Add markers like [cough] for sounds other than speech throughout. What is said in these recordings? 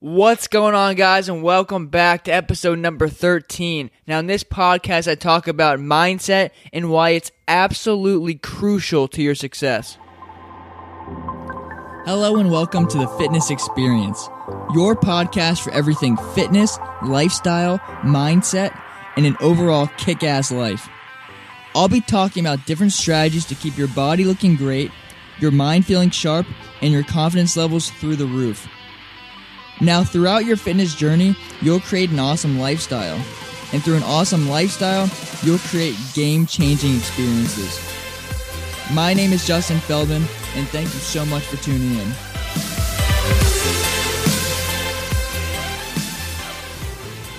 What's going on, guys, and welcome back to episode number 13. Now, in this podcast, I talk about mindset and why it's absolutely crucial to your success. Hello, and welcome to the Fitness Experience, your podcast for everything fitness, lifestyle, mindset, and an overall kick ass life. I'll be talking about different strategies to keep your body looking great, your mind feeling sharp, and your confidence levels through the roof. Now, throughout your fitness journey, you'll create an awesome lifestyle. And through an awesome lifestyle, you'll create game changing experiences. My name is Justin Feldman, and thank you so much for tuning in.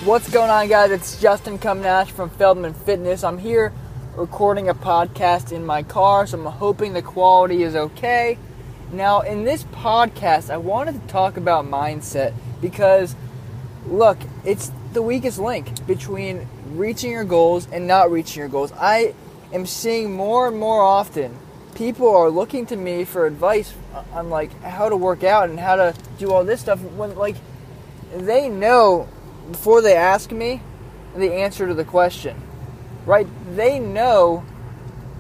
What's going on, guys? It's Justin Cumnash from Feldman Fitness. I'm here recording a podcast in my car, so I'm hoping the quality is okay. Now, in this podcast, I wanted to talk about mindset because, look, it's the weakest link between reaching your goals and not reaching your goals. I am seeing more and more often people are looking to me for advice on like how to work out and how to do all this stuff when like they know before they ask me the answer to the question. Right? They know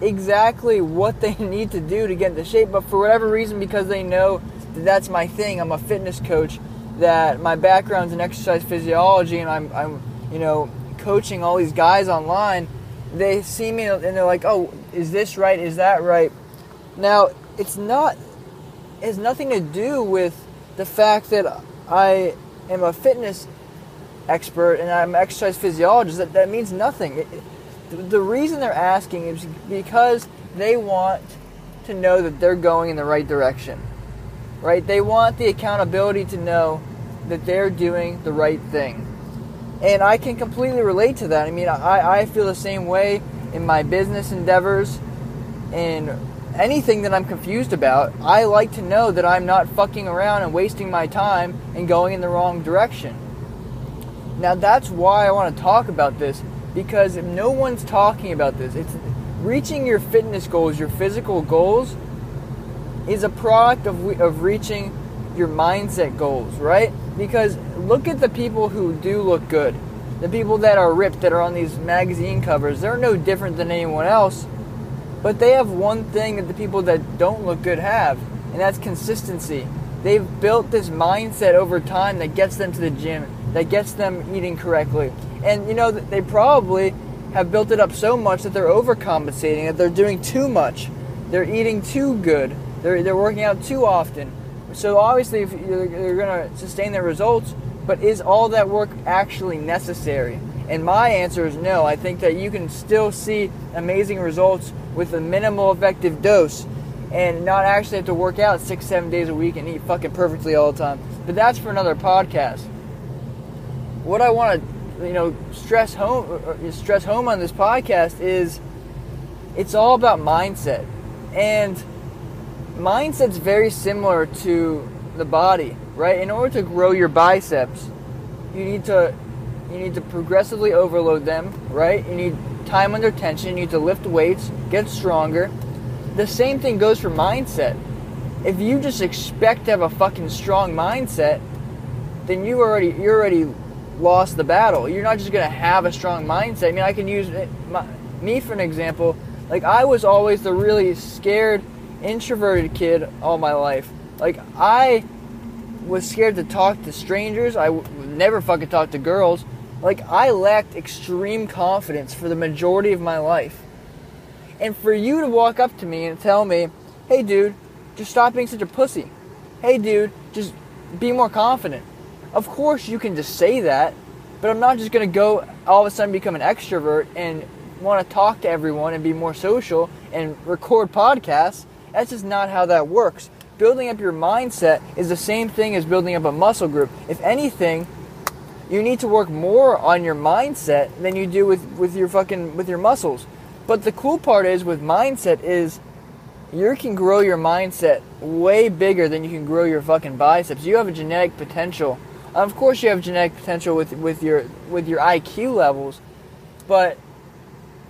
exactly what they [laughs] need to do to get into shape, but for whatever reason, because they know that that's my thing, I'm a fitness coach, that my background's in exercise physiology, and I'm, I'm you know, coaching all these guys online, they see me and they're like, oh, is this right? Is that right? Now, it's not, it has nothing to do with the fact that I am a fitness expert and I'm an exercise physiologist. That, that means nothing. It, the reason they're asking is because they want to know that they're going in the right direction. Right? They want the accountability to know that they're doing the right thing. And I can completely relate to that. I mean, I, I feel the same way in my business endeavors and anything that I'm confused about. I like to know that I'm not fucking around and wasting my time and going in the wrong direction. Now, that's why I want to talk about this because no one's talking about this. It's reaching your fitness goals, your physical goals, is a product of of reaching your mindset goals, right? Because look at the people who do look good, the people that are ripped that are on these magazine covers. They're no different than anyone else, but they have one thing that the people that don't look good have, and that's consistency. They've built this mindset over time that gets them to the gym, that gets them eating correctly, and you know, they probably have built it up so much that they're overcompensating, that they're doing too much. They're eating too good. They're, they're working out too often. So obviously, if you're, you're going to sustain their results, but is all that work actually necessary? And my answer is no. I think that you can still see amazing results with a minimal effective dose and not actually have to work out six, seven days a week and eat fucking perfectly all the time. But that's for another podcast. What I want to you know stress home uh, uh, stress home on this podcast is it's all about mindset. And mindset's very similar to the body right? In order to grow your biceps you need to you need to progressively overload them right? You need time under tension you need to lift weights get stronger. The same thing goes for mindset. If you just expect to have a fucking strong mindset then you already you're already lost the battle. You're not just going to have a strong mindset. I mean, I can use my, me for an example. Like, I was always the really scared, introverted kid all my life. Like, I was scared to talk to strangers. I w- never fucking talked to girls. Like, I lacked extreme confidence for the majority of my life. And for you to walk up to me and tell me, hey, dude, just stop being such a pussy. Hey, dude, just be more confident. Of course, you can just say that, but I'm not just going to go all of a sudden become an extrovert and want to talk to everyone and be more social and record podcasts. That's just not how that works. Building up your mindset is the same thing as building up a muscle group. If anything, you need to work more on your mindset than you do with, with your fucking with your muscles. But the cool part is with mindset is you can grow your mindset way bigger than you can grow your fucking biceps. You have a genetic potential of course, you have genetic potential with with your with your IQ levels, but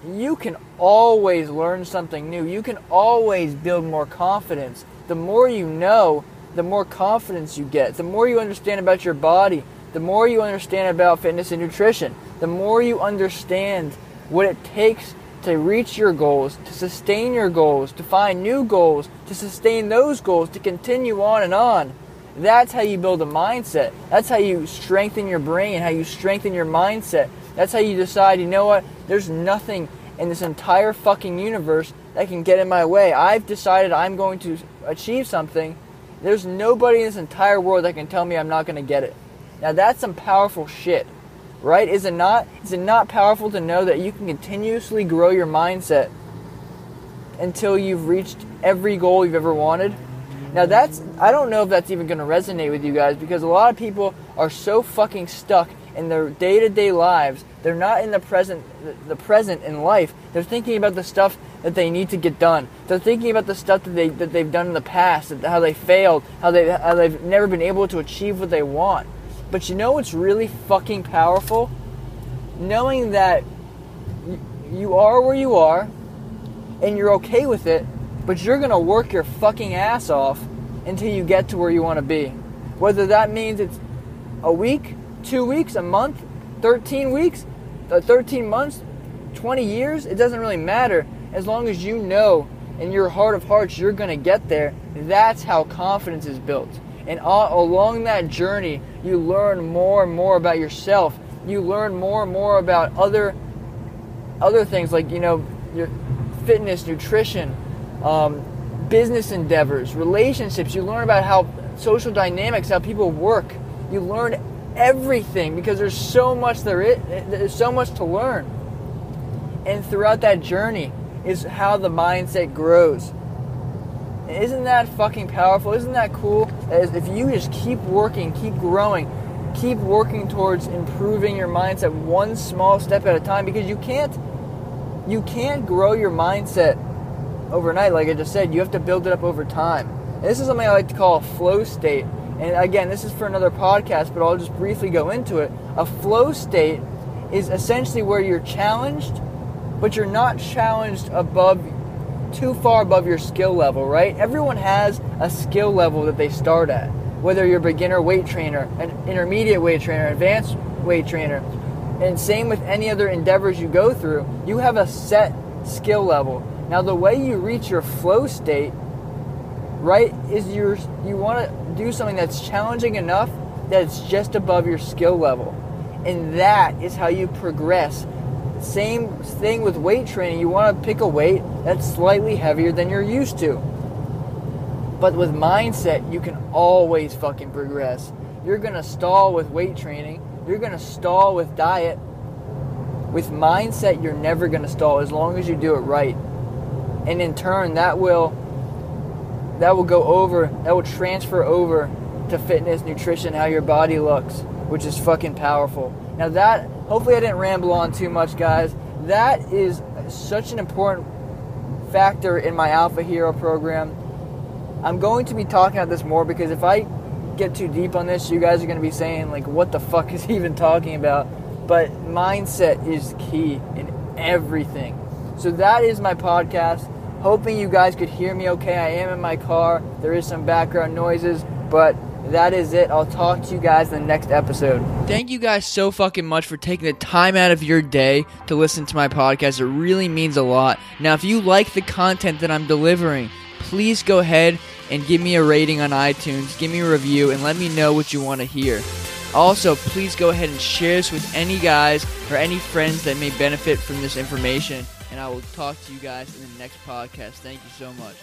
you can always learn something new. You can always build more confidence. The more you know, the more confidence you get. The more you understand about your body, the more you understand about fitness and nutrition, the more you understand what it takes to reach your goals, to sustain your goals, to find new goals, to sustain those goals, to continue on and on. That's how you build a mindset. That's how you strengthen your brain, how you strengthen your mindset. That's how you decide, you know what, there's nothing in this entire fucking universe that can get in my way. I've decided I'm going to achieve something. There's nobody in this entire world that can tell me I'm not going to get it. Now that's some powerful shit right? Is it not? Is it not powerful to know that you can continuously grow your mindset until you've reached every goal you've ever wanted? Now that's I don't know if that's even going to resonate with you guys because a lot of people are so fucking stuck in their day-to-day lives. They're not in the present the present in life. They're thinking about the stuff that they need to get done. They're thinking about the stuff that they that they've done in the past, how they failed, how they how they've never been able to achieve what they want. But you know what's really fucking powerful? Knowing that you are where you are and you're okay with it, but you're going to work your fucking ass off until you get to where you want to be. Whether that means it's a week, two weeks, a month, 13 weeks, uh, 13 months, 20 years, it doesn't really matter. As long as you know in your heart of hearts you're going to get there, that's how confidence is built. And all, along that journey, you learn more and more about yourself. You learn more and more about other other things like you know your fitness, nutrition, um, business endeavors, relationships. You learn about how social dynamics, how people work. You learn everything because there's so much there is, there's so much to learn. And throughout that journey is how the mindset grows. Isn't that fucking powerful? Isn't that cool? As if you just keep working, keep growing, keep working towards improving your mindset one small step at a time because you can't you can't grow your mindset overnight like I just said. You have to build it up over time. And this is something I like to call a flow state. And again, this is for another podcast, but I'll just briefly go into it. A flow state is essentially where you're challenged, but you're not challenged above too far above your skill level, right? Everyone has a skill level that they start at. Whether you're a beginner weight trainer, an intermediate weight trainer, advanced weight trainer, and same with any other endeavors you go through, you have a set skill level. Now, the way you reach your flow state, right, is you you want to do something that's challenging enough that it's just above your skill level. And that is how you progress same thing with weight training. You want to pick a weight that's slightly heavier than you're used to. But with mindset, you can always fucking progress. You're to stall with weight training. You're to stall with diet. With mindset, you're never to stall as long as you do it right. And in turn, that will that will go over, that will transfer over to fitness, nutrition, how your body looks, which is fucking powerful. Now that Hopefully, I didn't ramble on too much, guys. That is such an important factor in my Alpha Hero program. I'm going to be talking about this more because if I get too deep on this, you guys are going to be saying, like, what the fuck is he even talking about? But mindset is key in everything. So that is my podcast. Hoping you guys could hear me okay. I am in my car. There is some background noises, but that is it. I'll talk to you guys in the next episode. Thank you guys so fucking much for taking the time out of your day to listen to my podcast. It really means a lot. Now, if you like the content that I'm delivering, please go ahead and give me a rating on iTunes, give me a review, and let me know what you want to hear. Also, please go ahead and share this with any guys or any friends that may benefit from this information and I will talk to you guys in the next podcast. Thank you so much.